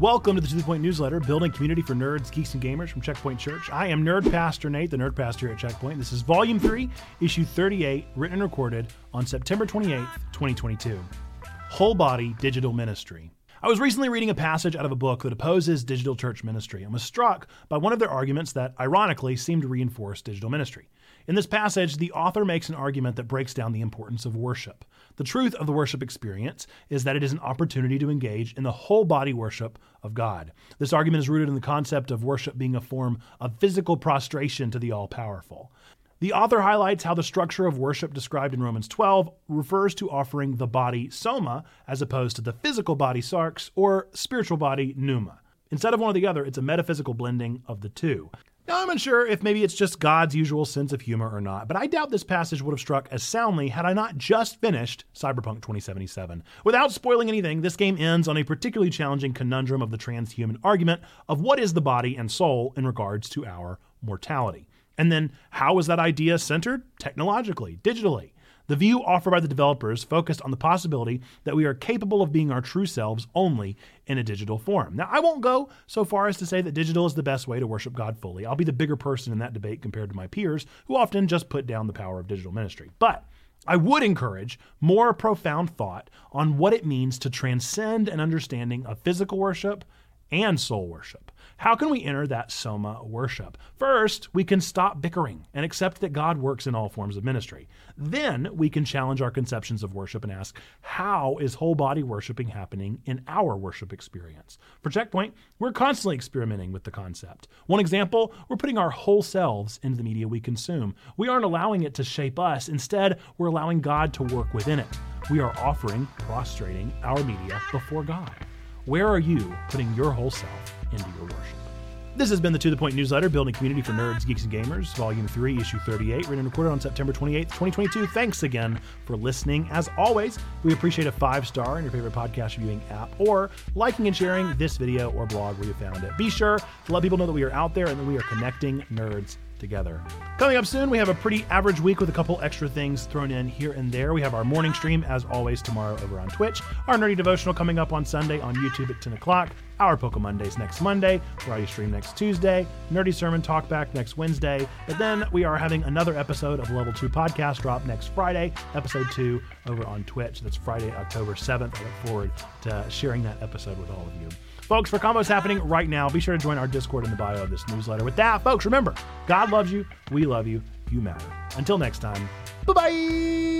Welcome to the To The Point newsletter, building community for nerds, geeks, and gamers from Checkpoint Church. I am Nerd Pastor Nate, the Nerd Pastor here at Checkpoint. This is Volume 3, Issue 38, written and recorded on September 28th, 2022. Whole Body Digital Ministry. I was recently reading a passage out of a book that opposes digital church ministry and was struck by one of their arguments that, ironically, seemed to reinforce digital ministry. In this passage, the author makes an argument that breaks down the importance of worship. The truth of the worship experience is that it is an opportunity to engage in the whole body worship of God. This argument is rooted in the concept of worship being a form of physical prostration to the all powerful. The author highlights how the structure of worship described in Romans 12 refers to offering the body soma as opposed to the physical body sarx or spiritual body pneuma. Instead of one or the other, it's a metaphysical blending of the two. Now, I'm unsure if maybe it's just God's usual sense of humor or not, but I doubt this passage would have struck as soundly had I not just finished Cyberpunk 2077. Without spoiling anything, this game ends on a particularly challenging conundrum of the transhuman argument of what is the body and soul in regards to our mortality. And then, how is that idea centered? Technologically, digitally. The view offered by the developers focused on the possibility that we are capable of being our true selves only in a digital form. Now, I won't go so far as to say that digital is the best way to worship God fully. I'll be the bigger person in that debate compared to my peers, who often just put down the power of digital ministry. But I would encourage more profound thought on what it means to transcend an understanding of physical worship and soul worship. How can we enter that soma worship? First, we can stop bickering and accept that God works in all forms of ministry. Then we can challenge our conceptions of worship and ask, how is whole body worshiping happening in our worship experience? For Checkpoint, we're constantly experimenting with the concept. One example, we're putting our whole selves into the media we consume. We aren't allowing it to shape us. Instead, we're allowing God to work within it. We are offering, prostrating our media before God. Where are you putting your whole self into your worship? This has been the To The Point newsletter, Building Community for Nerds, Geeks, and Gamers, Volume 3, Issue 38, written and recorded on September 28th, 2022. Thanks again for listening. As always, we appreciate a five star in your favorite podcast viewing app or liking and sharing this video or blog where you found it. Be sure to let people know that we are out there and that we are connecting nerds together. Coming up soon, we have a pretty average week with a couple extra things thrown in here and there. We have our morning stream, as always, tomorrow over on Twitch. Our Nerdy Devotional coming up on Sunday on YouTube at 10 o'clock. Our Poke Mondays next Monday, Variety Stream next Tuesday, Nerdy Sermon Talk back next Wednesday. But then we are having another episode of Level 2 Podcast drop next Friday, episode 2 over on Twitch. That's Friday, October 7th. I look forward to sharing that episode with all of you. Folks, for combos happening right now, be sure to join our Discord in the bio of this newsletter. With that, folks, remember, God loves you, we love you, you matter. Until next time, bye bye.